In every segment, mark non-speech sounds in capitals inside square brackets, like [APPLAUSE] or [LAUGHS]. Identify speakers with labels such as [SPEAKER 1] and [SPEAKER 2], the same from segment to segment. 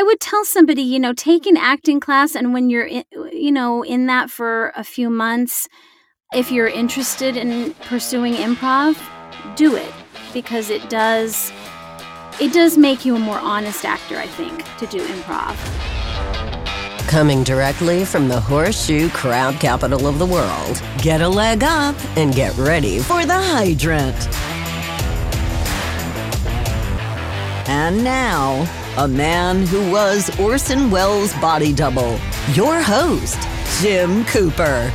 [SPEAKER 1] I would tell somebody, you know, take an acting class, and when you're, in, you know, in that for a few months, if you're interested in pursuing improv, do it because it does it does make you a more honest actor, I think, to do improv.
[SPEAKER 2] Coming directly from the horseshoe crowd capital of the world, get a leg up and get ready for the hydrant. And now, a man who was Orson Welles' body double, your host, Jim Cooper.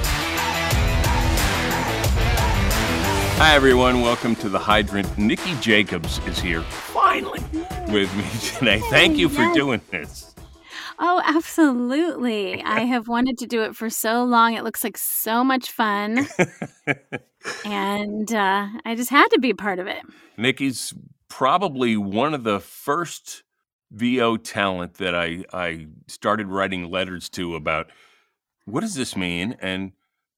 [SPEAKER 3] Hi, everyone. Welcome to the Hydrant. Nikki Jacobs is here finally with me today. Thank you for doing this.
[SPEAKER 1] Oh, absolutely. I [LAUGHS] have wanted to do it for so long. It looks like so much fun. and uh, I just had to be a part of it.
[SPEAKER 3] Nikki's probably one of the first VO talent that I, I started writing letters to about what does this mean and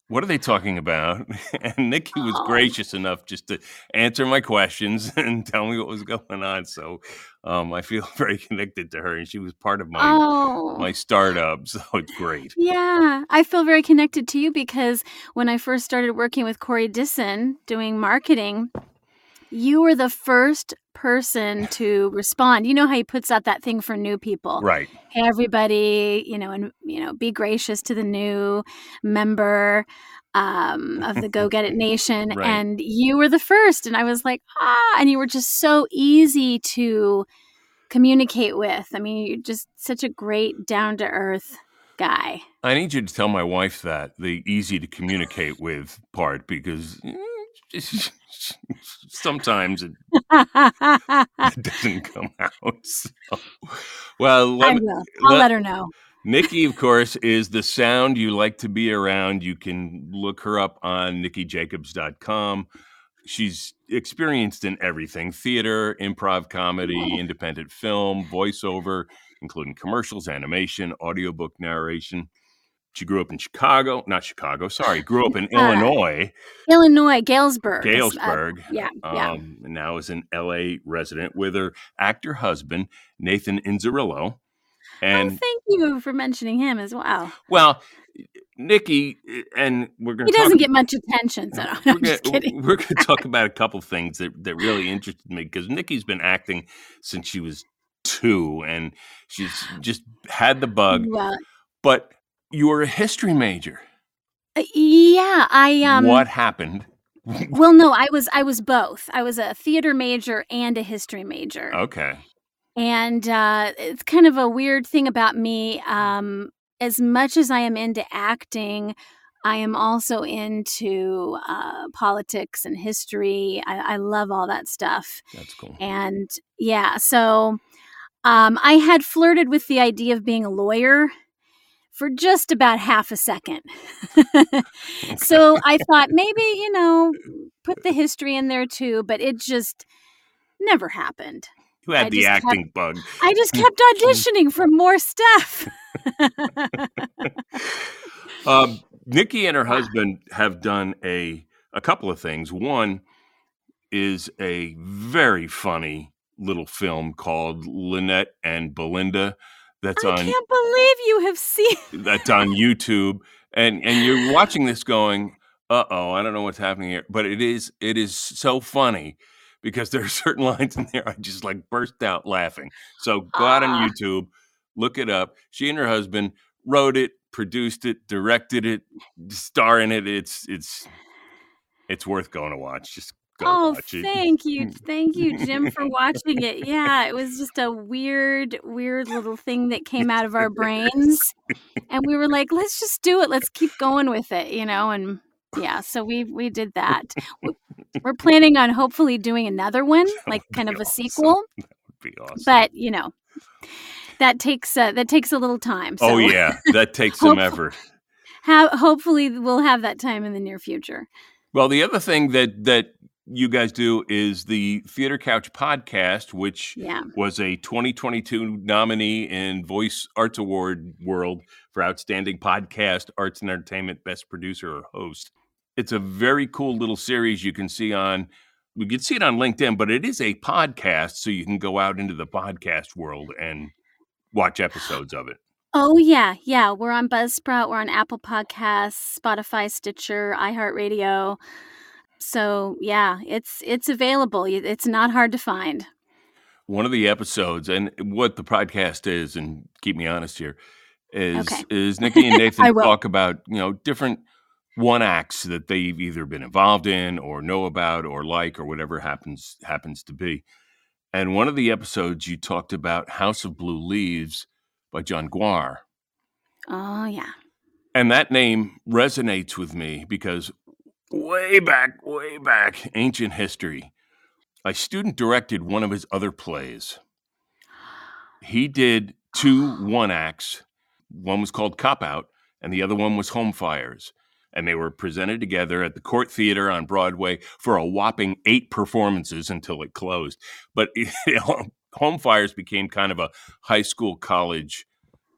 [SPEAKER 3] what are they talking about? [LAUGHS] And Nikki was gracious enough just to answer my questions [LAUGHS] and tell me what was going on. So um, I feel [LAUGHS] very connected to her, and she was part of my
[SPEAKER 1] Oh.
[SPEAKER 3] my startup. So it's great.
[SPEAKER 1] Yeah, I feel very connected to you because when I first started working with Corey Disson doing marketing, you were the first person to respond. You know how he puts out that thing for new people.
[SPEAKER 3] Right.
[SPEAKER 1] Hey everybody, you know, and you know, be gracious to the new member um, of the Go Get It [LAUGHS] Nation.
[SPEAKER 3] Right.
[SPEAKER 1] And you were the first. And I was like, ah, and you were just so easy to communicate with. I mean, you're just such a great down to earth guy.
[SPEAKER 3] I need you to tell my wife that the easy to communicate with part because eh, [LAUGHS] sometimes [LAUGHS] it doesn't come out. So. Well, let
[SPEAKER 1] I will. I'll
[SPEAKER 3] let-
[SPEAKER 1] let her know.
[SPEAKER 3] Nikki, of course, is the sound you like to be around. You can look her up on nikkijacobs.com. She's experienced in everything theater, improv comedy, independent film, voiceover, including commercials, animation, audiobook narration. She grew up in Chicago, not Chicago, sorry, grew up in [LAUGHS]
[SPEAKER 1] right.
[SPEAKER 3] Illinois,
[SPEAKER 1] Illinois, Galesburg. uh,
[SPEAKER 3] Galesburg.
[SPEAKER 1] yeah, yeah.
[SPEAKER 3] Um, and now is an LA resident with her actor husband, Nathan Inzerillo. And
[SPEAKER 1] oh, thank you for mentioning him as well.
[SPEAKER 3] Well, Nikki, and we're going
[SPEAKER 1] He doesn't get much attention, so no, [LAUGHS]
[SPEAKER 3] we're
[SPEAKER 1] I'm just
[SPEAKER 3] gonna,
[SPEAKER 1] kidding.
[SPEAKER 3] we're going to talk about a couple things that, that really interested me because Nikki's been acting since she was two, and she's just had the bug.
[SPEAKER 1] Well,
[SPEAKER 3] But you were a history major.
[SPEAKER 1] uh, yeah, I um.
[SPEAKER 3] what happened? [LAUGHS]
[SPEAKER 1] Well, no, I was I was both. I was a theater major and a history major.
[SPEAKER 3] Okay,
[SPEAKER 1] And uh, it's kind of a weird thing about me. Um, as much as I am into acting, I am also into uh, politics and history. I, I love all that stuff.
[SPEAKER 3] that's cool.
[SPEAKER 1] And yeah, so um, I had flirted with the idea of being a lawyer for just about half a second. [LAUGHS] [LAUGHS] so I [LAUGHS] thought maybe, you know, put the history in there too, but it just never happened.
[SPEAKER 3] You had
[SPEAKER 1] I
[SPEAKER 3] the
[SPEAKER 1] just kept-
[SPEAKER 3] acting bug.
[SPEAKER 1] I just kept auditioning for more stuff.
[SPEAKER 3] Um, Nikki and her husband have done a a couple of things. One is a very funny little film called Lynette and Belinda. That's
[SPEAKER 1] I
[SPEAKER 3] on
[SPEAKER 1] can't believe you have seen.
[SPEAKER 3] that's on YouTube, and and you're watching this going, uh oh, I don't know what's happening here, but it is it is so funny because there are [LAUGHS] certain lines in there I just like burst out laughing. So go out
[SPEAKER 1] Ah.
[SPEAKER 3] on YouTube, look it up. She and her husband wrote it, produced it, directed it, star in it. It's it's it's worth going to watch. Just
[SPEAKER 1] Oh, [LAUGHS] thank you. Thank you, Jim, for watching it. Yeah, it was just a weird, weird little thing that came out of our brains. And we were like, let's just do it. Let's keep going with it, you know? And yeah, so we we did that. We're planning on hopefully doing another one, [LAUGHS] like kind of a
[SPEAKER 3] awesome.
[SPEAKER 1] sequel, That
[SPEAKER 3] Would be awesome.
[SPEAKER 1] but you know, that takes uh, that takes a little time. So
[SPEAKER 3] oh yeah, that [LAUGHS] takes some effort.
[SPEAKER 1] hopefully we'll have that time in the near future.
[SPEAKER 3] Well, the other thing that that you guys do is the Theater Couch podcast, which
[SPEAKER 1] Yeah.
[SPEAKER 3] was a 2022 nominee in Voice Arts Award World for Outstanding Podcast, Arts and Entertainment, Best Producer or Host. It's a very cool little series you can see on. We can see it on LinkedIn, but it is a podcast, so you can go out into the podcast world and watch episodes of it.
[SPEAKER 1] Oh yeah, yeah. We're on Buzzsprout. We're on Apple Podcasts, Spotify, Stitcher, iHeartRadio. So yeah, it's it's available. It's not hard to find.
[SPEAKER 3] One of the episodes, and what the podcast is, and keep me honest here, is
[SPEAKER 1] Okay.
[SPEAKER 3] is Nikki and [LAUGHS] Nathan talk about you know different one acts that they've either been involved in or know about or like or whatever happens happens to be. And one of the episodes you talked about House of Blue Leaves by John Guare.
[SPEAKER 1] Oh yeah.
[SPEAKER 3] And that name resonates with me because way back, way back, ancient history, a student directed one of his other plays. He did two [GASPS] one acts. One was called Cop Out, and the other one was Home Fires. And they were presented together at the Cort Theater on Broadway for a whopping eight performances until it closed. But [LAUGHS] Home Fires became kind of a high school college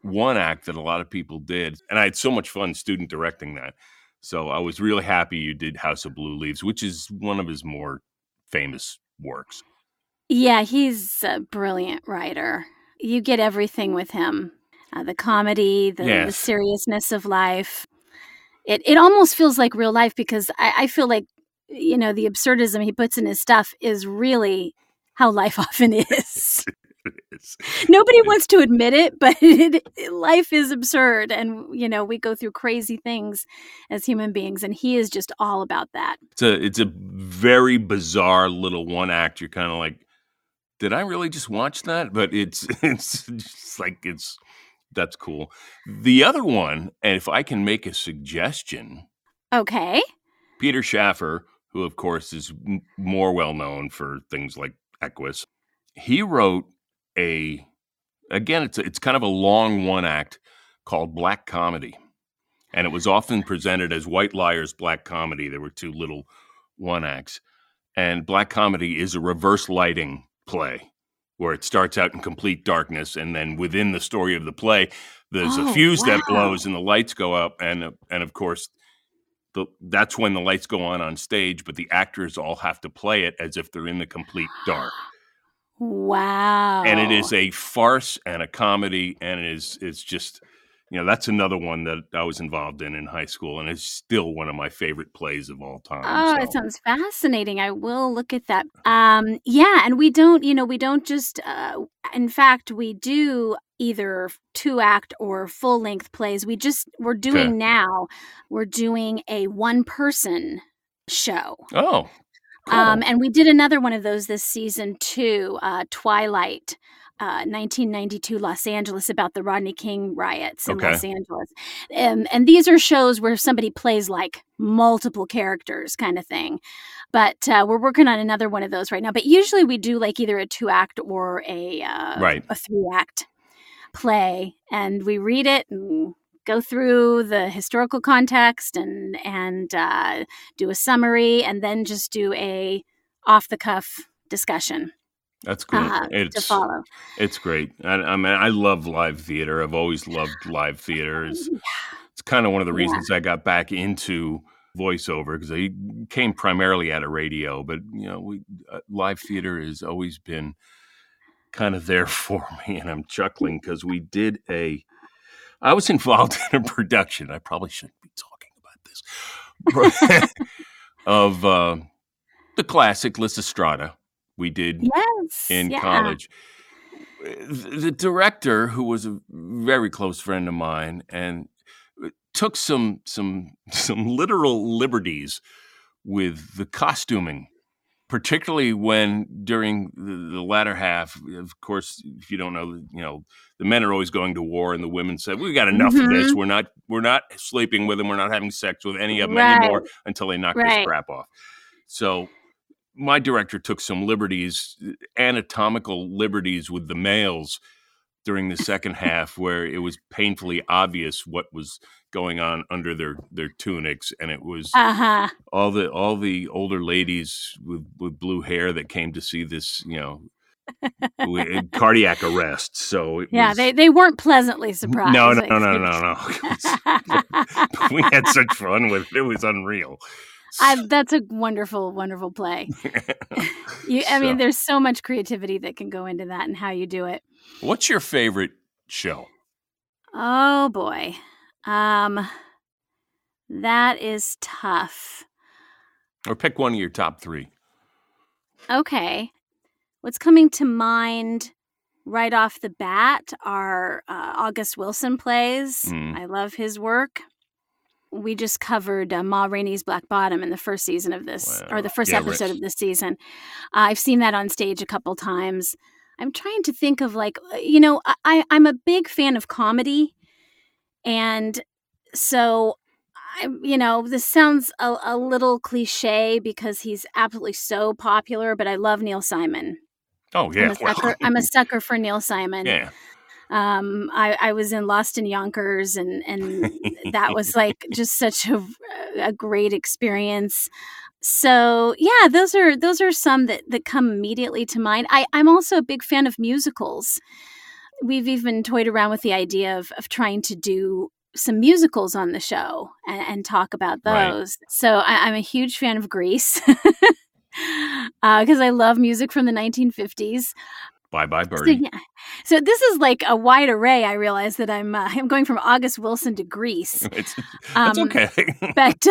[SPEAKER 3] one act that a lot of people did. And I had so much fun student directing that. So I was really happy you did House of Blue Leaves, which is one of his more famous works.
[SPEAKER 1] Yeah, he's a brilliant writer. You get everything with him. Uh, the comedy, the, the seriousness of life. It it almost feels like real life because I, I feel like you know the absurdism he puts in his stuff is really how life [LAUGHS] often is.
[SPEAKER 3] It's,
[SPEAKER 1] Nobody wants to admit it, but [LAUGHS] it, life is absurd, and you know we go through crazy things as human beings, and he is just all about that.
[SPEAKER 3] it's a it's a very bizarre little one act. You're kind of like, did I really just watch that? But it's [LAUGHS] it's just like it's that's cool. The other one, and if I can make a suggestion,
[SPEAKER 1] Okay,
[SPEAKER 3] Peter Shaffer, who of course is m- more well known for things like Equus, he wrote a again it's a, it's kind of a long one act called Black Comedy, and it was often presented as White Liars Black Comedy. There were two little one acts, and Black Comedy is a reverse lighting play where it starts out in complete darkness, and then within the story of the play, there's a
[SPEAKER 1] Oh,
[SPEAKER 3] fuse that blows and the lights go up, and and of course the, that's when the lights go on on stage, but the actors all have to play it as if they're in the complete dark.
[SPEAKER 1] Wow,
[SPEAKER 3] And it is a farce and a comedy, and it is it's just you know that's another one that I was involved in in high school, and it's still one of my favorite plays of all time.
[SPEAKER 1] Oh,
[SPEAKER 3] so.
[SPEAKER 1] it sounds fascinating. I will look at that. Um, yeah, and we don't, you know, we don't just. Uh, in fact, we do either two act or full length plays. We just we're doing
[SPEAKER 3] Okay.
[SPEAKER 1] now. We're doing a one person show.
[SPEAKER 3] oh, cool.
[SPEAKER 1] Um, and we did another one of those this season too. Uh, Twilight. Uh, 1992 Los Angeles about the Rodney King riots in
[SPEAKER 3] Okay.
[SPEAKER 1] Los Angeles. Um, and these are shows where somebody plays like multiple characters kind of thing. But uh, we're working on another one of those right now. But usually we do like either a two act or a, uh,
[SPEAKER 3] Right.
[SPEAKER 1] a three act play. And we read it and go through the historical context and, and uh, do a summary and then just do a off the cuff discussion
[SPEAKER 3] that's cool.
[SPEAKER 1] uh, to
[SPEAKER 3] it's
[SPEAKER 1] follow.
[SPEAKER 3] it's great. I, I mean, I love live theater. I've always loved live theater. It's, it's kind of one of the
[SPEAKER 1] Yeah.
[SPEAKER 3] reasons I got back into voiceover because I came primarily out of radio, but you know, we uh, live theater has always been kind of there [LAUGHS] for me, and I'm chuckling because we did a. I was [LAUGHS] involved in a production. I probably shouldn't be talking about this. [LAUGHS] of uh, the classic Lysistrata. We did
[SPEAKER 1] Yes.
[SPEAKER 3] in
[SPEAKER 1] yeah.
[SPEAKER 3] college. The director, who was a very close friend of mine, and uh, took some some [LAUGHS] some literal liberties with the costuming, particularly when during the, the latter half. Of course, if you don't know, you know the men are always going to war, and the women said, "We've got enough of this. Mm-hmm. We're not we're not sleeping with them. We're not having sex with any of them
[SPEAKER 1] Right.
[SPEAKER 3] anymore until they knock this crap off." So my director took some liberties, anatomical liberties with the males during the second half, where it was painfully obvious what was going on under their their tunics, and it was
[SPEAKER 1] Uh huh.
[SPEAKER 3] all the all the older ladies with with blue hair that came to see this, you know, cardiac arrest. So it
[SPEAKER 1] Yeah,
[SPEAKER 3] was,
[SPEAKER 1] they, they weren't pleasantly surprised.
[SPEAKER 3] no, no, no, no, no, no. [LAUGHS] [LAUGHS] we had such fun with it; it was unreal.
[SPEAKER 1] I, that's a wonderful, wonderful play. [LAUGHS] You, I mean, there's so much creativity that can go into that and how you do it.
[SPEAKER 3] What's your favorite show?
[SPEAKER 1] Oh boy. Um that is tough.
[SPEAKER 3] Or pick one of your top three.
[SPEAKER 1] Okay. What's coming to mind right off the bat are uh, August Wilson plays.
[SPEAKER 3] Mm.
[SPEAKER 1] I love his work. We just covered uh, Ma Rainey's Black Bottom in the first season of this,
[SPEAKER 3] Wow.
[SPEAKER 1] or the first episode
[SPEAKER 3] Rich.
[SPEAKER 1] of this season. Uh, I've seen that on stage a couple times. I'm trying to think of like, uh, you know, I, I'm a big fan of comedy. And so, I, you know, this sounds a, a little cliche because he's absolutely so popular, but I love Neil Simon.
[SPEAKER 3] Oh yeah,
[SPEAKER 1] I'm a sucker. I'm a sucker for Neil [LAUGHS] Simon.
[SPEAKER 3] yeah.
[SPEAKER 1] Um, I, I was in Lost in Yonkers, and and that was [LAUGHS] like just such a, a great experience. So yeah, those are those are some that that come immediately to mind. I I'm also a big fan of musicals. We've even toyed around with the idea of of trying to do some musicals on the show and, and talk about
[SPEAKER 3] Right.
[SPEAKER 1] those. So I, I'm a huge fan of Grease. [LAUGHS] Because I love music from the 1950s.
[SPEAKER 3] Bye bye
[SPEAKER 1] So,
[SPEAKER 3] birdie.
[SPEAKER 1] yeah. so this is like a wide array. I realize that I'm uh, [LAUGHS] I'm going from August Wilson to Grease, [LAUGHS]
[SPEAKER 3] It's, it's
[SPEAKER 1] um,
[SPEAKER 3] okay.
[SPEAKER 1] but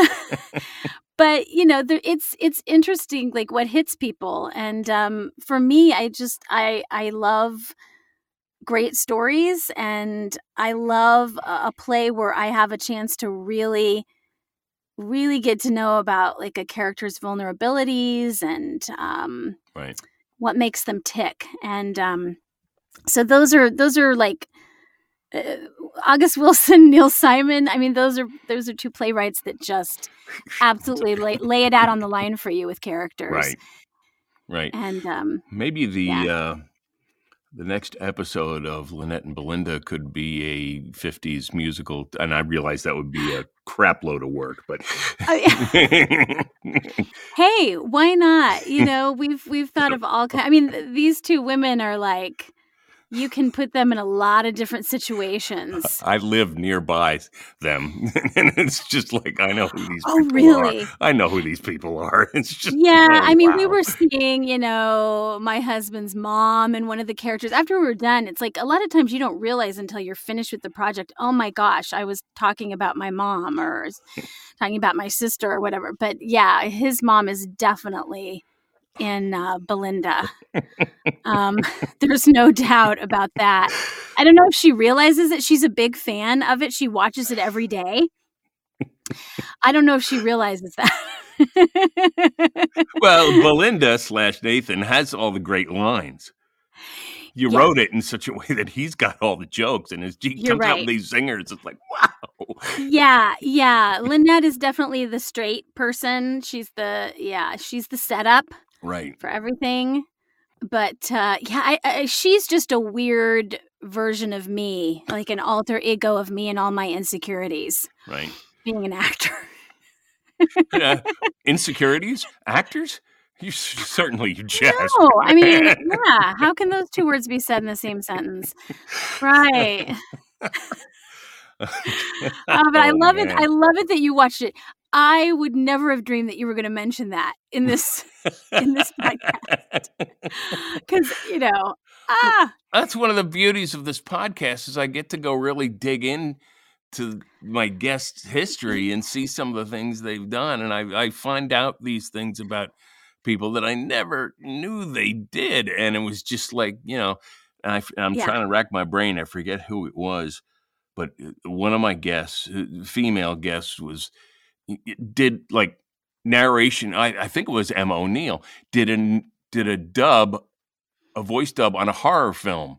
[SPEAKER 1] but you know there, it's it's interesting like what hits people, and um, for me, I just I I love great stories, and I love a, play where I have a chance to really really get to know about like a character's vulnerabilities and um,
[SPEAKER 3] right.
[SPEAKER 1] what makes them tick and um so those are those are like uh, august [LAUGHS] wilson neil simon i mean those are those are two playwrights that just [LAUGHS] absolutely lay, lay it out on the line for you with characters
[SPEAKER 3] Right. Right.
[SPEAKER 1] and um
[SPEAKER 3] Maybe the
[SPEAKER 1] Yeah.
[SPEAKER 3] uh, the next episode of Lynette and Belinda could be a '50s musical, and I realize that would be a crap load of work, but
[SPEAKER 1] Oh, [LAUGHS] hey why not? You know we've we've thought of all kind i mean these two women are like you can put them in a lot of different situations [LAUGHS]
[SPEAKER 3] I live nearby them, [LAUGHS] and it's just like I know who these.
[SPEAKER 1] Oh,
[SPEAKER 3] people are.
[SPEAKER 1] Oh people really
[SPEAKER 3] Are. I know who these people are. [LAUGHS] It's just
[SPEAKER 1] Yeah,
[SPEAKER 3] oh,
[SPEAKER 1] I mean, we were seeing, you know, my husband's mom and one of the characters. After we were done, it's like a lot of times you don't realize until you're finished with the project. Oh my gosh, I was talking about my mom or talking about my sister or whatever. But yeah, his mom is definitely in uh, Belinda. [LAUGHS] Um, [LAUGHS] there's no doubt about that. I don't know if she realizes that she's a big fan of it. She watches it every day. I don't know if she realizes that. [LAUGHS]
[SPEAKER 3] Well, Belinda slash Nathan has all the great lines. You
[SPEAKER 1] Yeah.
[SPEAKER 3] wrote it in such a way that he's got all the jokes, and as he
[SPEAKER 1] You're
[SPEAKER 3] comes out with these singers, it's like wow.
[SPEAKER 1] yeah, yeah. Lynette is definitely the straight person. She's the yeah, she's the setup
[SPEAKER 3] Right.
[SPEAKER 1] for everything. But uh, yeah, I, I, she's just a weird version of me, like an alter ego of me and all my insecurities.
[SPEAKER 3] Right.
[SPEAKER 1] Being an actor.
[SPEAKER 3] Uh, [LAUGHS] insecurities, actors. You certainly you.
[SPEAKER 1] No, I mean, [LAUGHS] yeah. How can those two words be said in the same sentence? Right. Uh, [LAUGHS] but I
[SPEAKER 3] Oh,
[SPEAKER 1] love it. I love it that you watched it. I would never have dreamed that you were going to mention that in this [LAUGHS] in this podcast [LAUGHS] because you know ah
[SPEAKER 3] That's one of the beauties of this podcast is I get to go really dig in to my guest's [LAUGHS] history and see some of the things they've done, and I, I find out these things about people that I never knew they did, and it was just like you know, I, am
[SPEAKER 1] Yeah.
[SPEAKER 3] trying to rack my brain. I forget who it was, but uh, one of my guests, uh, female guests, was did like narration. I, I think it was Emma O'Neill did a did a dub, a voice dub on a horror film,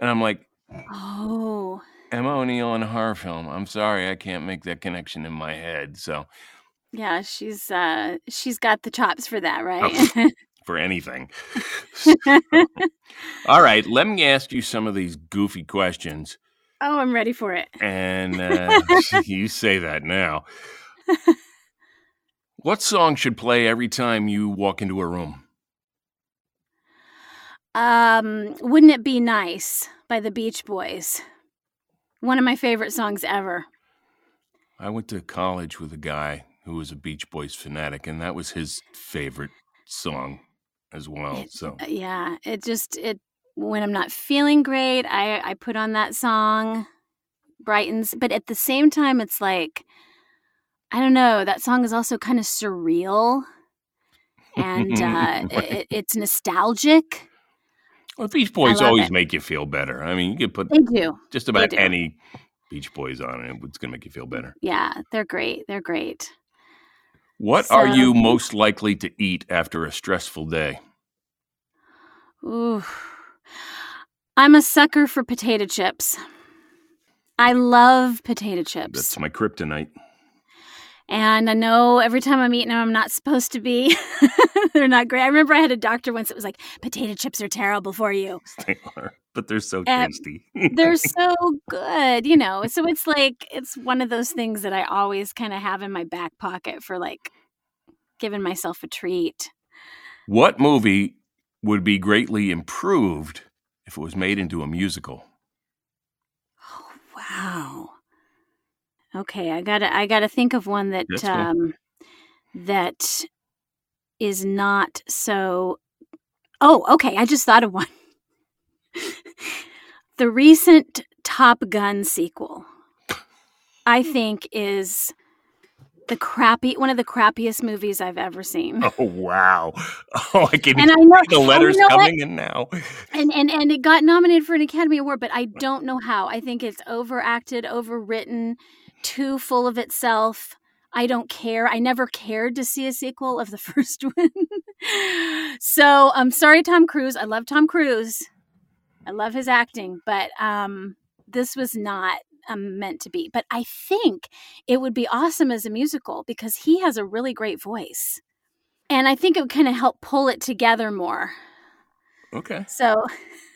[SPEAKER 3] and I'm like.
[SPEAKER 1] oh
[SPEAKER 3] Emma O'Neill in a horror film. I'm sorry, I can't make that connection in my head. So
[SPEAKER 1] yeah she's uh she's got the chops for that right [LAUGHS]
[SPEAKER 3] for anything. [LAUGHS] All right, let me ask you some of these goofy questions,
[SPEAKER 1] oh I'm ready for it
[SPEAKER 3] and [LAUGHS] uh, you say that now. [LAUGHS] What song should play every time you walk into a room?
[SPEAKER 1] um wouldn't it be nice by the Beach Boys one of my favorite songs ever
[SPEAKER 3] I went to college with a guy who was a Beach Boys fanatic, and that was his favorite song as well.
[SPEAKER 1] It-
[SPEAKER 3] So
[SPEAKER 1] Uh, yeah it just it when I'm not feeling great, I I put on that song, brightens. But at the same time, it's like I don't know. That song is also kind of surreal, and [LAUGHS] uh, it, it's nostalgic.
[SPEAKER 3] Well, Beach Boys always
[SPEAKER 1] it.
[SPEAKER 3] make you feel better. I mean, you could put
[SPEAKER 1] They do.
[SPEAKER 3] just about
[SPEAKER 1] do.
[SPEAKER 3] any Beach Boys on it; it's going to make you feel better.
[SPEAKER 1] Yeah, they're great. They're great.
[SPEAKER 3] What are you most likely to eat after a stressful day?
[SPEAKER 1] Ooh. I'm a sucker for potato chips. I love potato chips.
[SPEAKER 3] That's my kryptonite.
[SPEAKER 1] And I know every time I'm eating them, I'm not [LAUGHS] supposed to be. [LAUGHS] they're not great. I remember I had a doctor once that was like, potato chips are terrible for you. [LAUGHS]
[SPEAKER 3] They are, but they're so tasty.
[SPEAKER 1] They're so good, you know. So it's like, it's one of those things that I always kind of have in my back pocket for like giving myself a treat.
[SPEAKER 3] what movie would be greatly improved if it was made into a musical?
[SPEAKER 1] Oh, wow. Okay, I gotta I gotta think of one that
[SPEAKER 3] cool.
[SPEAKER 1] um that is not so Oh, okay, I just thought of one. [LAUGHS] the recent Top Gun sequel, I think is the crappy one of the crappiest movies I've ever seen.
[SPEAKER 3] Oh wow! [LAUGHS] Oh, I can
[SPEAKER 1] And I know-
[SPEAKER 3] the
[SPEAKER 1] and you
[SPEAKER 3] letters
[SPEAKER 1] know what?
[SPEAKER 3] coming in now.
[SPEAKER 1] and and and it got nominated for an Academy Award, but I don't know how. I think it's overacted, overwritten, too full of itself. I don't care. I never cared to see a sequel of the [LAUGHS] first one. so I'm sorry, Tom Cruise. I love Tom Cruise. I love his acting, but um, this was not um, meant to be. But I think it would be awesome as a musical because he has a really great voice. And I think it would kind of help pull it together more.
[SPEAKER 3] Okay,
[SPEAKER 1] So [LAUGHS]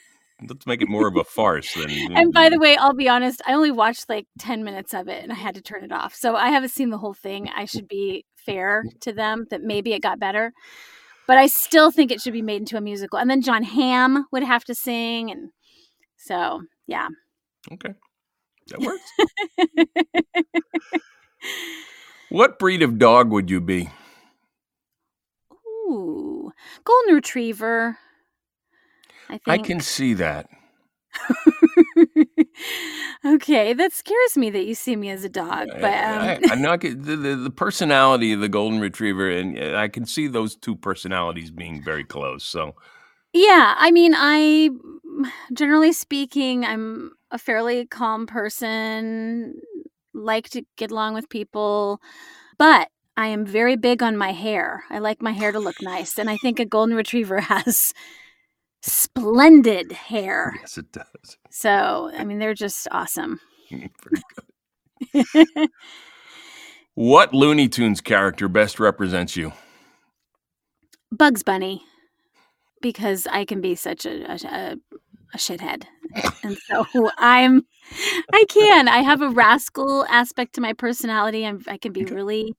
[SPEAKER 3] let's make it more of a farce then. [LAUGHS]
[SPEAKER 1] And by the way, I'll be honest, I only watched like 10 minutes of it and I had to turn it off. So I haven't seen the whole thing. I should be fair to them that maybe it got better. But I still think it should be made into a musical. And then Jon Hamm would have to sing. And so, yeah.
[SPEAKER 3] okay, that works. what breed of dog would you be? [LAUGHS]
[SPEAKER 1] Ooh, Golden Retriever. I think.
[SPEAKER 3] I can see that. [LAUGHS]
[SPEAKER 1] okay, that scares me that you see me as a dog. But um,
[SPEAKER 3] I, know I the, the the personality of the golden retriever, and uh, I can see those two personalities being very close. So
[SPEAKER 1] Yeah, I mean, I generally speaking, I'm a fairly calm person, like to get along with people, but I am very big on my hair. I like my hair to look nice, and I think a golden retriever [LAUGHS] has splendid hair.
[SPEAKER 3] yes, it does.
[SPEAKER 1] So, I mean, they're just awesome. [LAUGHS] [LAUGHS]
[SPEAKER 3] What Looney Tunes character best represents you?
[SPEAKER 1] Bugs Bunny, because I can be such a, a, a, a shithead. And so [LAUGHS] I'm, I can. I have a rascal aspect to my personality. I'm, I can be really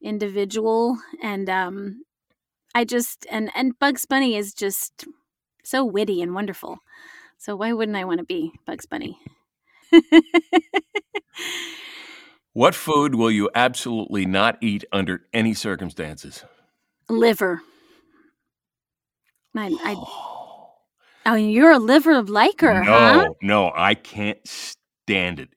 [SPEAKER 1] individual. And um, I just, and, and Bugs Bunny is just so witty and wonderful. So why wouldn't I want to be Bugs Bunny?
[SPEAKER 3] What food will you absolutely not eat under any circumstances?
[SPEAKER 1] Liver. I, I, oh, you're a liver of liker,
[SPEAKER 3] no,
[SPEAKER 1] huh?
[SPEAKER 3] no, I can't stand it.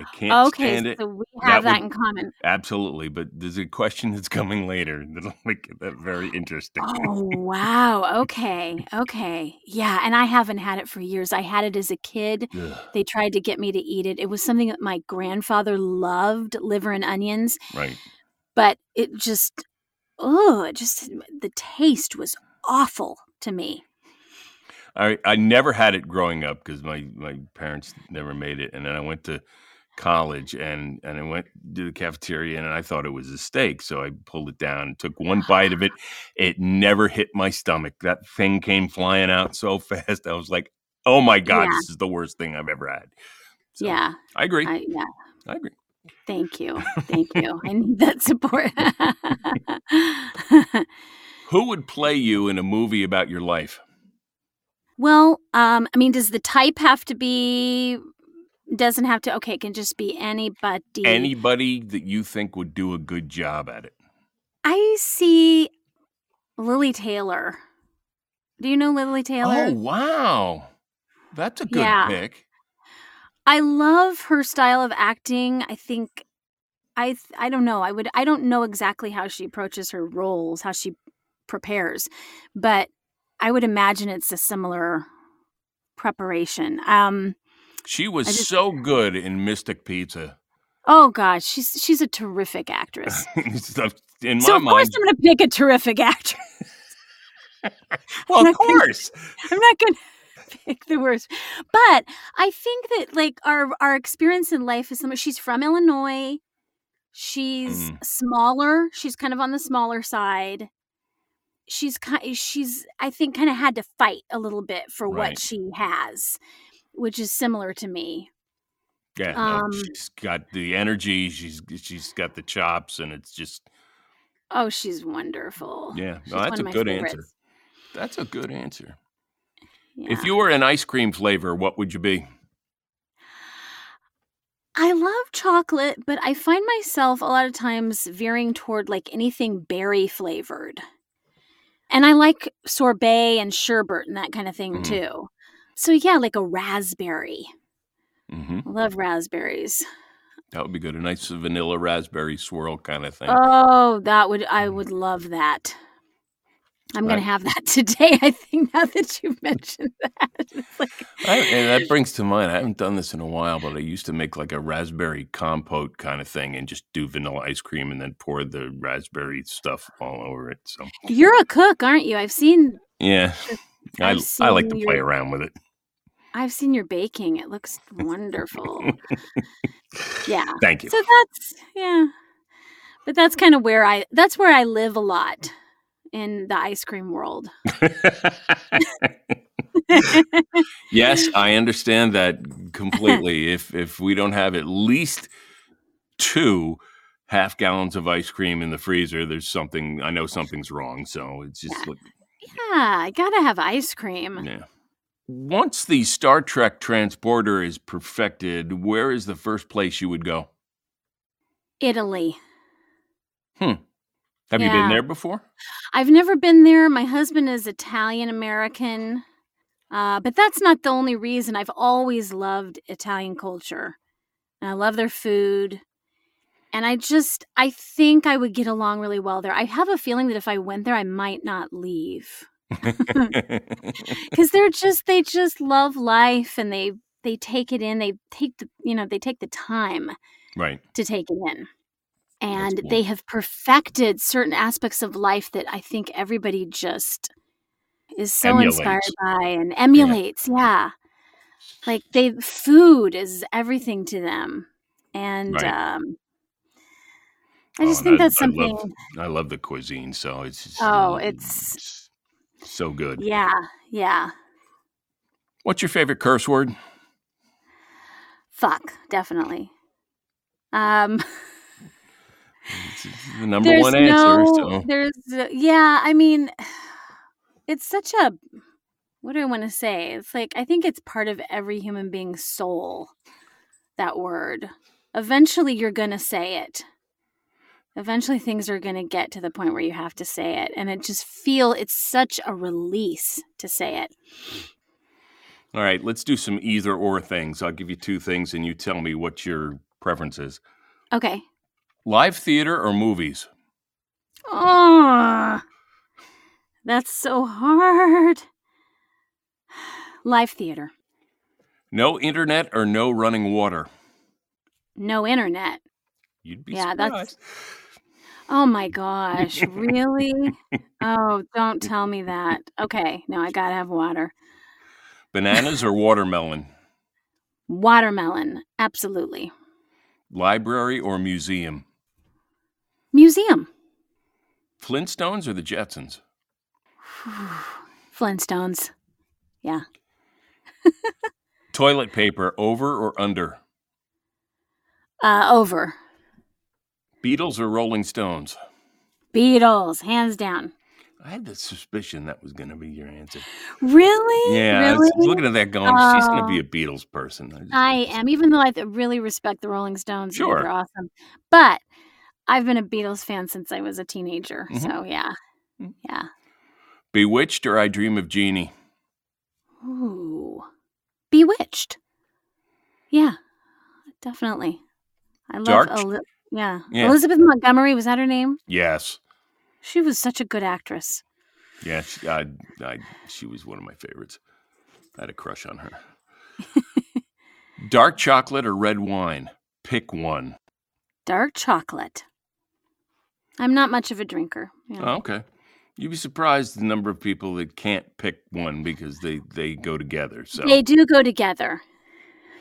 [SPEAKER 3] I can't
[SPEAKER 1] Okay,
[SPEAKER 3] stand it.
[SPEAKER 1] so we
[SPEAKER 3] That
[SPEAKER 1] have that,
[SPEAKER 3] would-
[SPEAKER 1] in common.
[SPEAKER 3] Absolutely, but there's a question that's coming later [LAUGHS] that'll make that very interesting.
[SPEAKER 1] Oh wow. Okay. Okay. Yeah, and I haven't had it for years. I had it as a kid.
[SPEAKER 3] Ugh,
[SPEAKER 1] They tried to get me to eat it. It was something that my grandfather loved, liver and onions,
[SPEAKER 3] right.
[SPEAKER 1] but it just oh, it just the taste was awful to me.
[SPEAKER 3] I I never had it growing up because my my parents never made it, and then I went to college and and I went to the cafeteria and I thought it was a steak, so I pulled it down, took one bite of it. It never hit my stomach. That thing came flying out so [LAUGHS] fast. I was like, "Oh my god,
[SPEAKER 1] Yeah.
[SPEAKER 3] this is the worst thing I've ever had." So,
[SPEAKER 1] yeah.
[SPEAKER 3] I agree.
[SPEAKER 1] I, yeah.
[SPEAKER 3] I agree.
[SPEAKER 1] Thank you. Thank you. [LAUGHS] I need that support. [LAUGHS]
[SPEAKER 3] Who would play you in a movie about your life?
[SPEAKER 1] Well, um, I mean, does the type have to be? Doesn't have to. Okay, it can just be anybody.
[SPEAKER 3] Anybody that you think would do a good job at it.
[SPEAKER 1] I see Lili Taylor Do you know Lili Taylor?
[SPEAKER 3] Oh wow, that's a good
[SPEAKER 1] Yeah.
[SPEAKER 3] pick.
[SPEAKER 1] I love her style of acting. I think I I don't know. I would I don't know exactly how she approaches her roles, how she prepares, but I would imagine it's a similar preparation. Um
[SPEAKER 3] She was
[SPEAKER 1] just-
[SPEAKER 3] so good in Mystic Pizza.
[SPEAKER 1] oh God, she's she's a terrific actress. [LAUGHS]
[SPEAKER 3] in my
[SPEAKER 1] so of course I'm going to pick a terrific actress. [LAUGHS]
[SPEAKER 3] well, of
[SPEAKER 1] not gonna-
[SPEAKER 3] course.
[SPEAKER 1] I'm not going [LAUGHS] to pick the worst. But I think that like our our experience in life is similar. She's from Illinois. She's
[SPEAKER 3] Mhm.
[SPEAKER 1] smaller. She's kind of on the smaller side. She's kind she's I think kind of had to fight a little bit for
[SPEAKER 3] Right.
[SPEAKER 1] what she has, which is similar to me.
[SPEAKER 3] Yeah, no,
[SPEAKER 1] Um,
[SPEAKER 3] she's got the energy. She's she's got the chops, and it's just
[SPEAKER 1] Oh, she's wonderful.
[SPEAKER 3] yeah. No, that's a good answer. That's a good answer.
[SPEAKER 1] Yeah.
[SPEAKER 3] If you were an ice cream flavor, what would you be?
[SPEAKER 1] I love chocolate, but I find myself a lot of times veering toward like anything berry flavored. And I like sorbet and sherbet and that kind of thing
[SPEAKER 3] Mhm.
[SPEAKER 1] too. So yeah, like a raspberry.
[SPEAKER 3] hmm
[SPEAKER 1] I love raspberries.
[SPEAKER 3] That would be good. A nice vanilla raspberry swirl kind of thing.
[SPEAKER 1] Oh, that would I would love that. I'm gonna have that [LAUGHS] today. I think now that you [LAUGHS] mentioned that, it's like
[SPEAKER 3] I, and that brings to mind, I haven't done this in a while, but I used to make like a raspberry compote kind of thing and just do vanilla ice cream and then pour the raspberry stuff all over it. So,
[SPEAKER 1] you're a cook, aren't you? I've seen
[SPEAKER 3] yeah, I,
[SPEAKER 1] I've
[SPEAKER 3] I like to
[SPEAKER 1] seen
[SPEAKER 3] play around with it.
[SPEAKER 1] I've seen your baking. It looks wonderful. [LAUGHS] yeah.
[SPEAKER 3] Thank you.
[SPEAKER 1] So that's yeah. But that's kind of where I that's where I live a lot in the ice cream world. [LAUGHS]
[SPEAKER 3] yes, [LAUGHS] I understand that completely. if if we don't have at least two half gallons of ice cream in the freezer, there's something I know something's wrong. So it's just like
[SPEAKER 1] Yeah, I got to have ice cream.
[SPEAKER 3] yeah. Once the Star Trek transporter is perfected, where is the first place you would go?
[SPEAKER 1] Italy. Hmm.
[SPEAKER 3] Have you been there before?
[SPEAKER 1] I've never been there. My husband is Italian American. Uh, but that's not the only reason. I've always loved Italian culture. And I love their food. And I just I think I would get along really well there. I have a feeling that if I went there I might not leave. [LAUGHS] because they're just they just love life and they they take it in they take the you know they take the time
[SPEAKER 3] right.
[SPEAKER 1] to take it in and
[SPEAKER 3] cool.
[SPEAKER 1] they have perfected certain aspects of life that i think everybody just is so inspired by and emulates yeah, like they food is everything to them and
[SPEAKER 3] Right.
[SPEAKER 1] um i just
[SPEAKER 3] Oh,
[SPEAKER 1] think
[SPEAKER 3] I-
[SPEAKER 1] that's
[SPEAKER 3] I
[SPEAKER 1] something
[SPEAKER 3] love- I love the cuisine, so it's just,
[SPEAKER 1] Oh, it's-
[SPEAKER 3] it's so good.
[SPEAKER 1] yeah yeah
[SPEAKER 3] What's your favorite curse word?
[SPEAKER 1] fuck definitely um
[SPEAKER 3] It's the number one answer.
[SPEAKER 1] no
[SPEAKER 3] So
[SPEAKER 1] there's uh, yeah i mean it's such a what do i want to say it's like i think it's part of every human being's soul that word eventually you're gonna say it eventually things are gonna get to the point where you have to say it and it just feel it's such a release to say it
[SPEAKER 3] all right, let's do some either or things. I'll give you two things, and you tell me what your preference is:
[SPEAKER 1] okay
[SPEAKER 3] live theater or movies.
[SPEAKER 1] oh that's so hard live theater
[SPEAKER 3] No internet or no running water.
[SPEAKER 1] no internet
[SPEAKER 3] You'd be
[SPEAKER 1] Yeah,
[SPEAKER 3] surprised.
[SPEAKER 1] that's- Oh my gosh, [LAUGHS] really? oh, don't tell me that. Okay, now I gotta have water.
[SPEAKER 3] Bananas or watermelon.
[SPEAKER 1] Watermelon, absolutely.
[SPEAKER 3] Library or museum.
[SPEAKER 1] Museum,
[SPEAKER 3] Flintstones or the Jetsons. [SIGHS]
[SPEAKER 1] Flintstones. Yeah. [LAUGHS]
[SPEAKER 3] Toilet paper over or under.
[SPEAKER 1] Uh, over.
[SPEAKER 3] Beatles or Rolling Stones.
[SPEAKER 1] Beatles, hands down.
[SPEAKER 3] I had the suspicion that was going to be your answer.
[SPEAKER 1] Really?
[SPEAKER 3] Yeah, I
[SPEAKER 1] really?
[SPEAKER 3] was looking at that going, she's going to be
[SPEAKER 1] Oh.
[SPEAKER 3] a Beatles person. just-
[SPEAKER 1] I am, even though I really respect the Rolling Stones.
[SPEAKER 3] Sure.
[SPEAKER 1] They're awesome. But I've been a Beatles fan since I was a teenager.
[SPEAKER 3] Mhm.
[SPEAKER 1] So, yeah.
[SPEAKER 3] Mm.
[SPEAKER 1] Yeah.
[SPEAKER 3] Bewitched or I Dream of Jeannie?
[SPEAKER 1] Ooh. Bewitched. Yeah, definitely. I love
[SPEAKER 3] Dark-
[SPEAKER 1] Eli- yeah.
[SPEAKER 3] Yeah.
[SPEAKER 1] Elizabeth Montgomery, was that her name?
[SPEAKER 3] Yes.
[SPEAKER 1] She was such a good actress.
[SPEAKER 3] Yeah, she, I, I, she was one of my favorites. I had a crush on her. [LAUGHS] Dark chocolate or red wine? Pick one.
[SPEAKER 1] Dark chocolate. I'm not much of a drinker. Yeah.
[SPEAKER 3] Oh, okay. You'd be surprised the number of people that can't pick one because they, they go together. So
[SPEAKER 1] They do go together.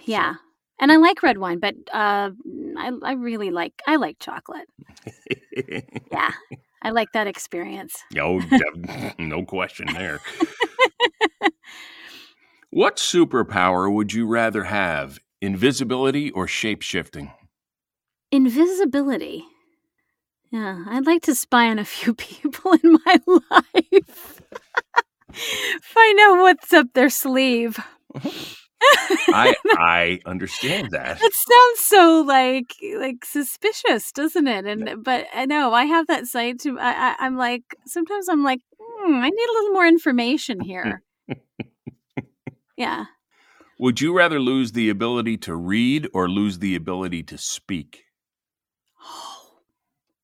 [SPEAKER 1] Yeah. And I like red wine, but uh, I, I really like I like chocolate. Yeah, I [LAUGHS] like that experience.
[SPEAKER 3] oh, no question there. [LAUGHS] what superpower would you rather have? Invisibility or shape shifting?
[SPEAKER 1] Invisibility. Yeah, I'd like to spy on a few [LAUGHS] people in my life. Find out what's up their sleeve.
[SPEAKER 3] I [LAUGHS] I understand that.
[SPEAKER 1] It sounds so like like suspicious, doesn't it? And but I know I have that side too. I, I I'm like sometimes I'm like hmm, I need a little more information [LAUGHS] here. yeah,
[SPEAKER 3] Would you rather lose the ability to read or lose the ability to speak?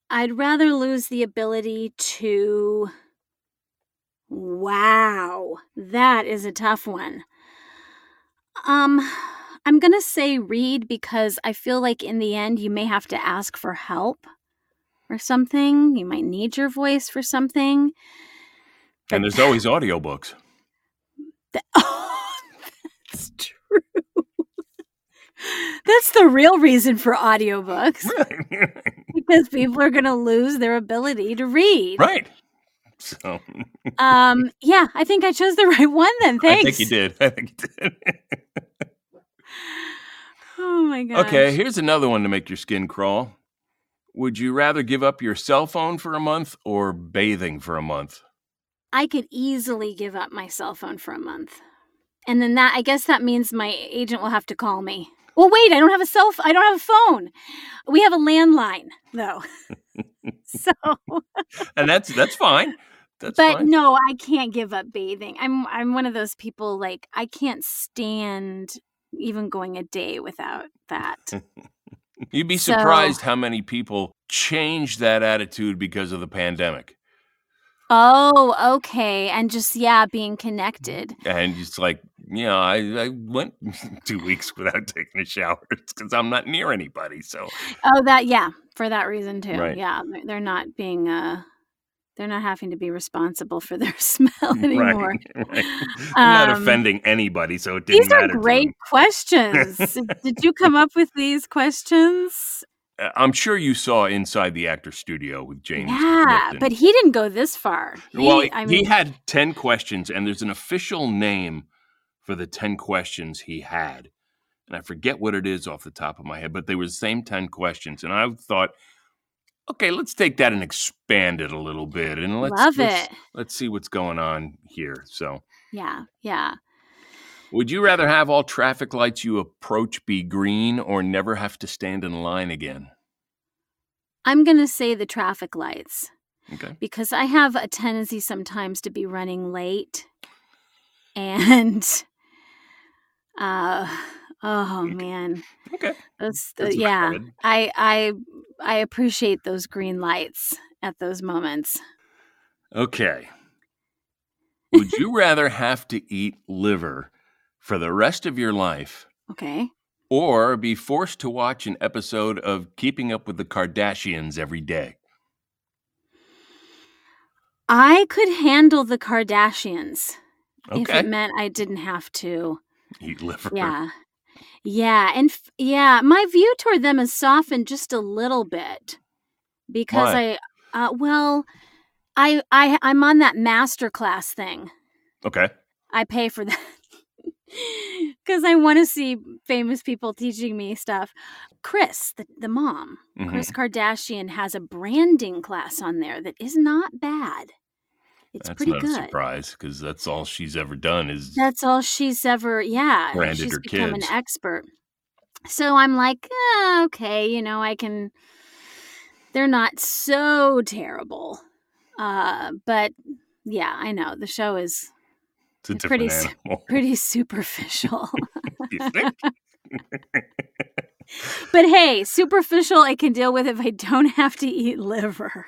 [SPEAKER 1] I'd rather lose the ability to. Wow, that is a tough one. Um, I'm gonna say read because I feel like in the end you may have to ask for help or something. You might need your voice for something.
[SPEAKER 3] And there's always audiobooks.
[SPEAKER 1] Th- oh, [LAUGHS] that's true. that's the real reason for audiobooks [LAUGHS] because people are going to lose their ability to read.
[SPEAKER 3] right. So
[SPEAKER 1] Um, yeah, I think I chose the [LAUGHS] right one then. Thanks.
[SPEAKER 3] I think you did. I think you did. [LAUGHS]
[SPEAKER 1] Oh my gosh.
[SPEAKER 3] okay, here's another one to make your skin crawl. Would you rather give up your cell phone for a month or bathing for a month?
[SPEAKER 1] I could easily give up my cell phone for a month. And then that I guess that means my agent will have to call me. Well, wait, I don't have a cell f- I don't have a phone. We have a landline though. [LAUGHS] so,
[SPEAKER 3] And that's that's fine. That's
[SPEAKER 1] but
[SPEAKER 3] fine.
[SPEAKER 1] no, I can't give up bathing. I'm I'm one of those people like I can't stand even going a day without that. [LAUGHS]
[SPEAKER 3] You'd be
[SPEAKER 1] So-
[SPEAKER 3] surprised how many people changed that attitude because of the pandemic.
[SPEAKER 1] oh, okay. And just yeah, being connected.
[SPEAKER 3] And it's like, you know, I, I went [LAUGHS] two weeks without [LAUGHS] taking a shower because I'm not near anybody. So
[SPEAKER 1] Oh, that yeah, for that reason too.
[SPEAKER 3] Right.
[SPEAKER 1] Yeah, they're- they're not being uh they're not having to be responsible for their [LAUGHS] smell [LAUGHS] anymore.
[SPEAKER 3] Right, [LAUGHS] right. I'm not
[SPEAKER 1] Um,
[SPEAKER 3] offending anybody, so it didn't
[SPEAKER 1] These are
[SPEAKER 3] matter.
[SPEAKER 1] great questions. Did- you come up with these questions?
[SPEAKER 3] Uh, I'm sure you saw Inside the Actor Studio with James.
[SPEAKER 1] yeah,
[SPEAKER 3] Lipton.
[SPEAKER 1] but he didn't go this far. He,
[SPEAKER 3] well,
[SPEAKER 1] I
[SPEAKER 3] he had 10 questions, and there's an official name for the 10 questions he had. And I forget what it is off the top of my head, but they were the same 10 questions. And I thought, okay, let's take that and expand it a little bit. And let's,
[SPEAKER 1] love
[SPEAKER 3] let's,
[SPEAKER 1] it.
[SPEAKER 3] let's see what's going on here. So,
[SPEAKER 1] Yeah, yeah.
[SPEAKER 3] would you rather have all traffic lights you approach be green or never have to stand in line again?
[SPEAKER 1] I'm gonna say the traffic lights
[SPEAKER 3] Okay.
[SPEAKER 1] because I have a tendency sometimes to be running late, and uh, oh man,
[SPEAKER 3] Okay.
[SPEAKER 1] That's the, uh,
[SPEAKER 3] That's
[SPEAKER 1] yeah.
[SPEAKER 3] valid.
[SPEAKER 1] I I I appreciate those green lights at those moments.
[SPEAKER 3] Okay. Would you rather have to eat liver for the rest of your life
[SPEAKER 1] Okay.
[SPEAKER 3] or be forced to watch an episode of Keeping Up with the Kardashians every day?
[SPEAKER 1] I could handle the Kardashians if it meant I didn't have to.
[SPEAKER 3] Eat liver.
[SPEAKER 1] Yeah. Yeah, and f- yeah, my view toward them has softened just a little bit because
[SPEAKER 3] Why?
[SPEAKER 1] I uh well, I I I'm on that master class thing.
[SPEAKER 3] Okay.
[SPEAKER 1] I pay for that [LAUGHS] because I want to see famous people teaching me stuff. Kris, the, the mom,
[SPEAKER 3] Mhm.
[SPEAKER 1] Kris Kardashian, has a branding class on there that is not bad. It's
[SPEAKER 3] That's
[SPEAKER 1] pretty
[SPEAKER 3] not a
[SPEAKER 1] good.
[SPEAKER 3] surprise because that's all she's ever done is
[SPEAKER 1] That's all she's ever, yeah.
[SPEAKER 3] Branded
[SPEAKER 1] she's
[SPEAKER 3] her
[SPEAKER 1] become
[SPEAKER 3] kids.
[SPEAKER 1] an expert. So I'm like, eh, okay, you know, I can. They're not so terrible, uh, but Yeah, I know. The show is
[SPEAKER 3] It's a
[SPEAKER 1] pretty [LAUGHS] pretty superficial.
[SPEAKER 3] you think? [LAUGHS]
[SPEAKER 1] but hey, superficial I can deal with if I don't have to eat liver.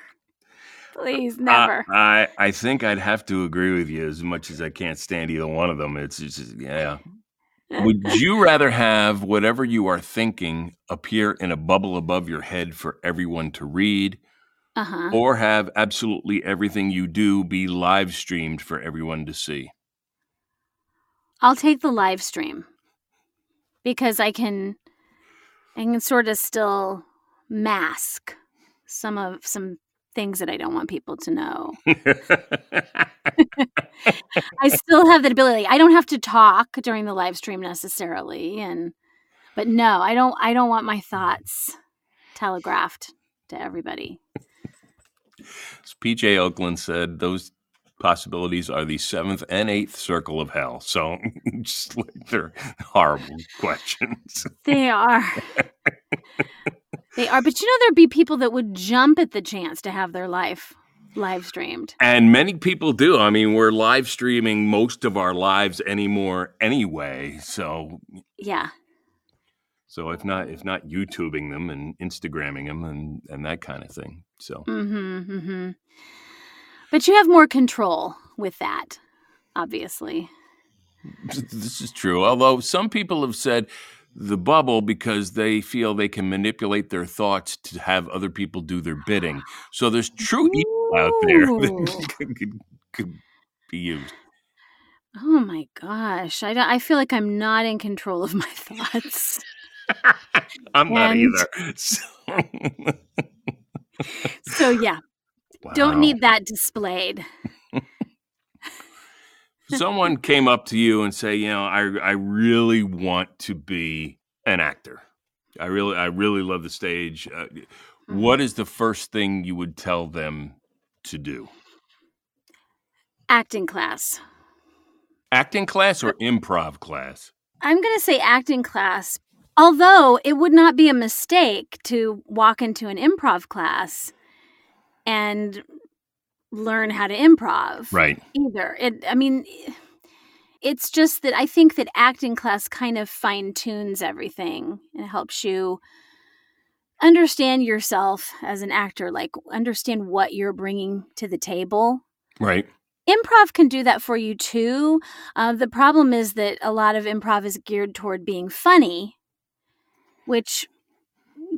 [SPEAKER 1] Please,
[SPEAKER 3] Uh,
[SPEAKER 1] never.
[SPEAKER 3] I I think I'd have to agree with you as much as I can't stand either one of them. It's just yeah. Would [LAUGHS] you rather have whatever you are thinking appear in a bubble above your head for everyone to read,
[SPEAKER 1] Uh huh.
[SPEAKER 3] or have absolutely everything you do be live streamed for everyone to see?
[SPEAKER 1] I'll take the live stream because I can I can sort of still mask some of some things that I don't want people to know. [LAUGHS] I still have that ability. I don't have to talk during the live stream necessarily and but no, I don't I don't want my thoughts telegraphed to everybody.
[SPEAKER 3] As PJ Oakland said, those possibilities are the seventh and eighth circle of hell. So [LAUGHS] just like they're horrible questions.
[SPEAKER 1] They are. [LAUGHS] they are. But you know, there'd be people that would jump at the chance to have their life live streamed.
[SPEAKER 3] And many people do. I mean, we're live streaming most of our lives anymore anyway. So
[SPEAKER 1] Yeah.
[SPEAKER 3] so if not if not YouTubing them and Instagramming them and, and that kind of thing. So
[SPEAKER 1] Mm-hmm. Mm-hmm. But you have more control with that, obviously. [LAUGHS]
[SPEAKER 3] this is true. Although some people have said the bubble because they feel they can manipulate their thoughts to have other people do their bidding. So there's true evil out there [LAUGHS] that could, could, could be used.
[SPEAKER 1] Oh my gosh. I, I feel like I'm not in control of my thoughts. [LAUGHS]
[SPEAKER 3] I'm not either. [LAUGHS] So,
[SPEAKER 1] So, yeah, don't need that displayed.
[SPEAKER 3] Someone came up to you and say, you know, I I really want to be an actor. I really I really love the stage. Uh,
[SPEAKER 1] Mm-hmm.
[SPEAKER 3] what is the first thing you would tell them to do?
[SPEAKER 1] Acting class.
[SPEAKER 3] Acting class or improv class?
[SPEAKER 1] I'm going to say acting class, although it would not be a mistake to walk into an improv class and learn how to improv
[SPEAKER 3] Right.
[SPEAKER 1] either. It I mean it's just that I think that acting class kind of fine tunes everything and helps you understand yourself as an actor, like understand what you're bringing to the table
[SPEAKER 3] Right.
[SPEAKER 1] improv can do that for you too. Uh, the problem is that a lot of improv is geared toward being funny, which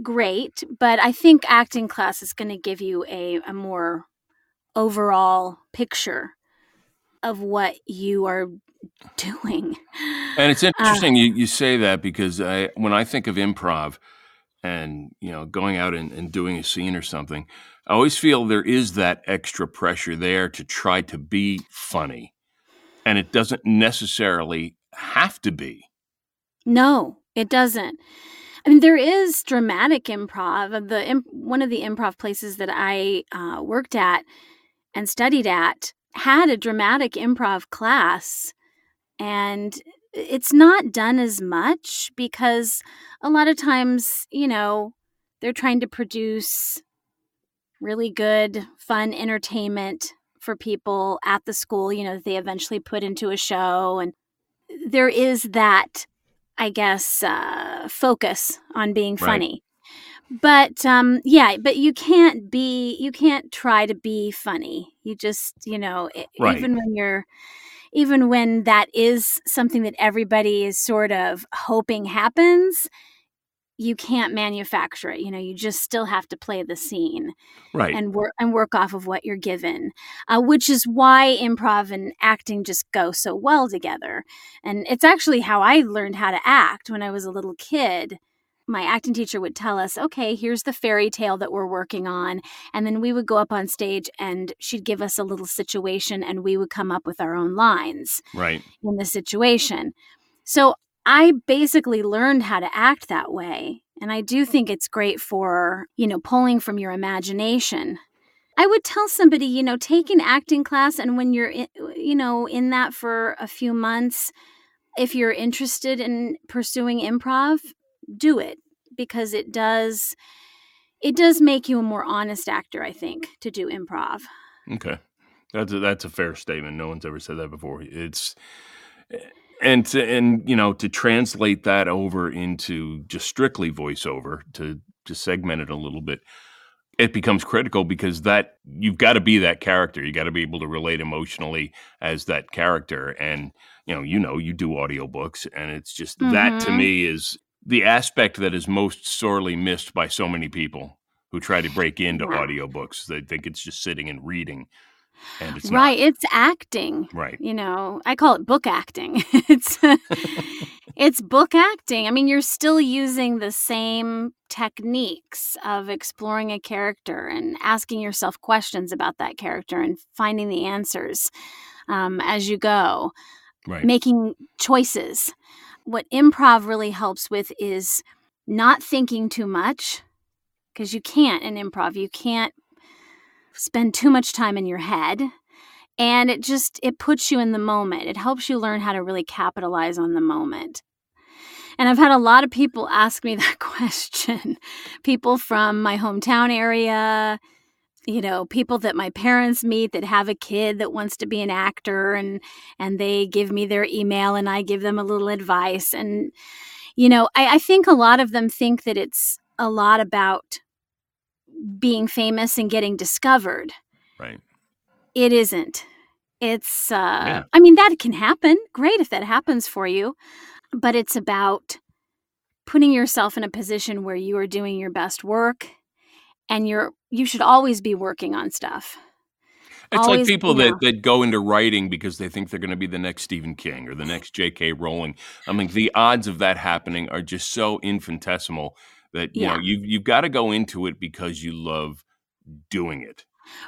[SPEAKER 1] great, but I think acting class is going to give you a, a more overall picture of what you are doing.
[SPEAKER 3] And it's
[SPEAKER 1] Uh,
[SPEAKER 3] interesting you, you say that because I, when I think of improv and you know going out and, and doing a scene or something, I always feel there is that extra pressure there to try to be funny, and it doesn't necessarily have to be.
[SPEAKER 1] No, it doesn't. I mean, there is dramatic improv. The imp- one of the improv places that I uh, worked at and studied at had a dramatic improv class, and it's not done as much because a lot of times, you know, they're trying to produce really good, fun entertainment for people at the school. You know, that they eventually put into a show, and there is that I guess, uh, focus on being funny. But um, yeah, but you can't be, you can't try to be funny. You just, you know, e-
[SPEAKER 3] Right.
[SPEAKER 1] even when you're, even when that is something that everybody is sort of hoping happens, you can't manufacture it. You know, you just still have to play the scene
[SPEAKER 3] Right.
[SPEAKER 1] and work and work off of what you're given, uh, which is why improv and acting just go so well together. And it's actually how I learned how to act when I was a little kid. My acting teacher would tell us, "Okay, here's the fairy tale that we're working on," and then we would go up on stage and she'd give us a little situation, and we would come up with our own lines
[SPEAKER 3] right.
[SPEAKER 1] in the situation. So I basically learned how to act that way. And I do think it's great for, you know, pulling from your imagination. I would tell somebody, you know, take an acting class and when you're in, you know, in that for a few months, if you're interested in pursuing improv, do it because it does it does make you a more honest actor, I think, to do improv.
[SPEAKER 3] Okay. That's a, that's a fair statement. No one's ever said that before. It's and to, and you know to translate that over into just strictly voiceover to to segment it a little bit it becomes critical because that you've got to be that character you got to be able to relate emotionally as that character and you know you know you do audiobooks and it's just mm-hmm. that to mm-hmm. me is the aspect that is most sorely missed by so many people who try to break into audiobooks they think it's just sitting and reading and it's
[SPEAKER 1] right
[SPEAKER 3] not.
[SPEAKER 1] it's acting
[SPEAKER 3] right.
[SPEAKER 1] you know? I call it book acting. [LAUGHS] It's it's book acting. I mean you're still using the same techniques of exploring a character and asking yourself questions about that character and finding the answers um, as you go
[SPEAKER 3] right.
[SPEAKER 1] making choices what improv really helps with is not thinking too much because you can't in improv you can't spend too much time in your head and it just it puts you in the moment it helps you learn how to really capitalize on the moment. And i've had a lot of people [LAUGHS] ask me that [LAUGHS] question. People from my hometown area you know people that my parents meet that have a kid that wants to be an actor and and they give me their email and i give them a little advice and you know i, I think a lot of them think that it's a lot about being famous and getting discovered.
[SPEAKER 3] Right.
[SPEAKER 1] It isn't. It's, uh, yeah. I mean, that can happen. Great if that happens for you. But it's about putting yourself in a position where you are doing your best work and you're, you should always be working on stuff.
[SPEAKER 3] It's Always, like people that, that go into writing because they think they're going to be the next Stephen King or the next J.K. Rowling. I mean, the odds of that happening are just so infinitesimal that you yeah. know you you've got to go into it because you love doing it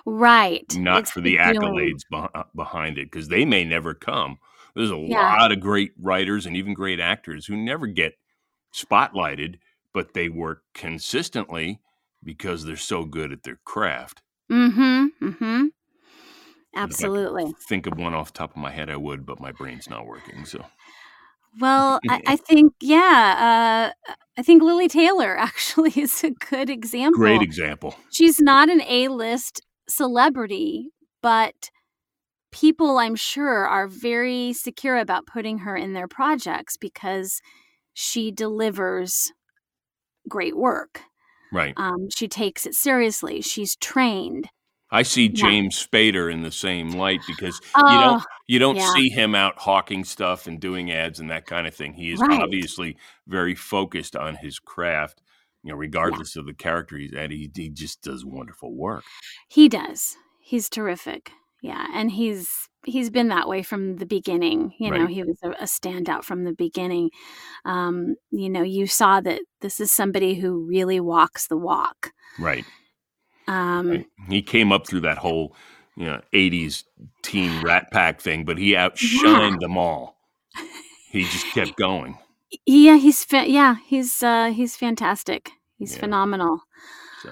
[SPEAKER 1] right
[SPEAKER 3] not it's for the, the accolades be- uh, behind it because they may never come there's a yeah. lot of great writers and even great actors who never get spotlighted but they work consistently because they're so good at their craft
[SPEAKER 1] mm-hmm mm-hmm absolutely
[SPEAKER 3] think of one off top of my head i would but my brain's not working so
[SPEAKER 1] well, I, I [LAUGHS] think yeah, uh, I think Lili Taylor [LAUGHS] actually is a good example.
[SPEAKER 3] Great example.
[SPEAKER 1] She's not an A-list celebrity, but people I'm sure are very secure about putting her in their projects because she delivers great work.
[SPEAKER 3] Right.
[SPEAKER 1] Um, she takes it seriously. She's trained.
[SPEAKER 3] I see James yeah. Spader in the same light because you don't oh, you don't yeah. see him out hawking stuff and doing ads and that kind of thing. He is right. obviously very focused on his craft, you know, regardless yeah. of the character he's at. He, he just does wonderful work.
[SPEAKER 1] He does. He's terrific. Yeah, and he's he's been that way from the beginning. You know, he was a, a, standout from the beginning. Um, you know, you saw that this is somebody who really walks the walk.
[SPEAKER 3] Right. Um, he came up through that whole, you know, '80s teen Rat Pack thing, but he outshined yeah. them all. He just [LAUGHS] kept going.
[SPEAKER 1] Yeah, he's fa- yeah, he's uh, he's fantastic. He's yeah. phenomenal. So,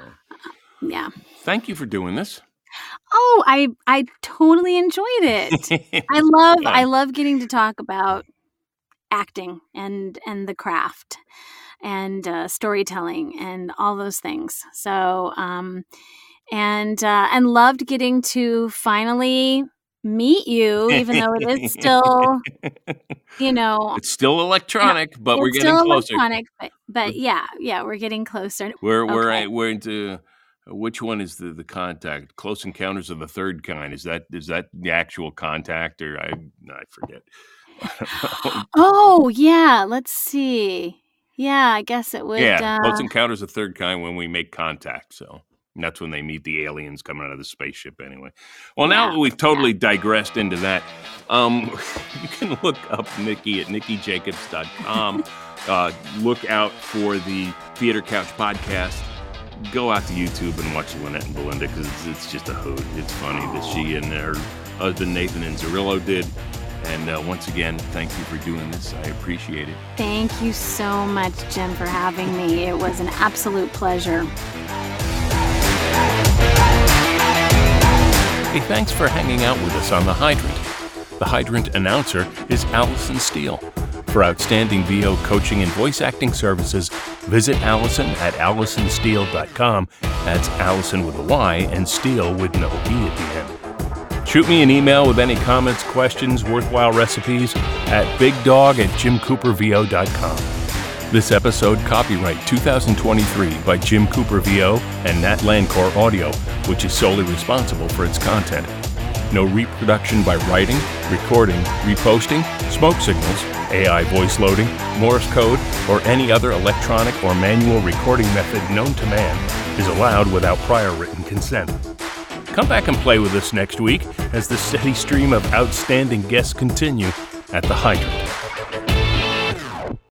[SPEAKER 1] yeah.
[SPEAKER 3] Thank you for doing this.
[SPEAKER 1] Oh, I I totally enjoyed it. I [LAUGHS] love yeah. I love getting to talk about acting and and the craft and uh, storytelling and all those things. So, um, and uh, and loved getting to finally meet you, even though it is still, you know,
[SPEAKER 3] it's still electronic, but we're getting closer. Electronic,
[SPEAKER 1] but, but yeah, yeah, we're getting closer.
[SPEAKER 3] We're okay. we're we're into which one is the the contact? Close Encounters of the Third Kind. Is that is that the actual contact, or I I forget. [LAUGHS]
[SPEAKER 1] oh yeah, let's see. Yeah, I guess it would.
[SPEAKER 3] Yeah, uh... close encounters of the third kind when we make contact. So that's when they meet the aliens coming out of the spaceship. Anyway, well, now yeah. we've totally digressed into that. Um, [LAUGHS] you can look up Nikki at nikkijacobs.com. uh, look out for the Theater Couch podcast. Go out to YouTube and watch Lynette and Belinda because it's, it's, just a hoot. It's funny that she and her husband Nathan and Zarillo did. And uh, once again, thank you for doing this. I appreciate it.
[SPEAKER 1] Thank you so much, Jim, for having me. It was an absolute pleasure.
[SPEAKER 3] Hey, thanks for hanging out with us on The Hydrant. The Hydrant announcer is Allison Steele. For outstanding VO coaching and voice acting services, visit Allison at AllisonSteele.com. That's Allison with a Y and Steele with no E at the end. Shoot me an email with any comments, questions, worthwhile recipes at bigdog at jimcoopervo.com. This episode copyright 2023 by Jim Cooper VO and Nat Landcore Audio, which is solely responsible for its content. No reproduction by writing, recording, reposting, smoke signals, AI voice loading, Morse code, or any other electronic or manual recording method known to man is allowed without prior written consent. Come back and play with us next week as the steady stream of outstanding guests continue at the Hydrant.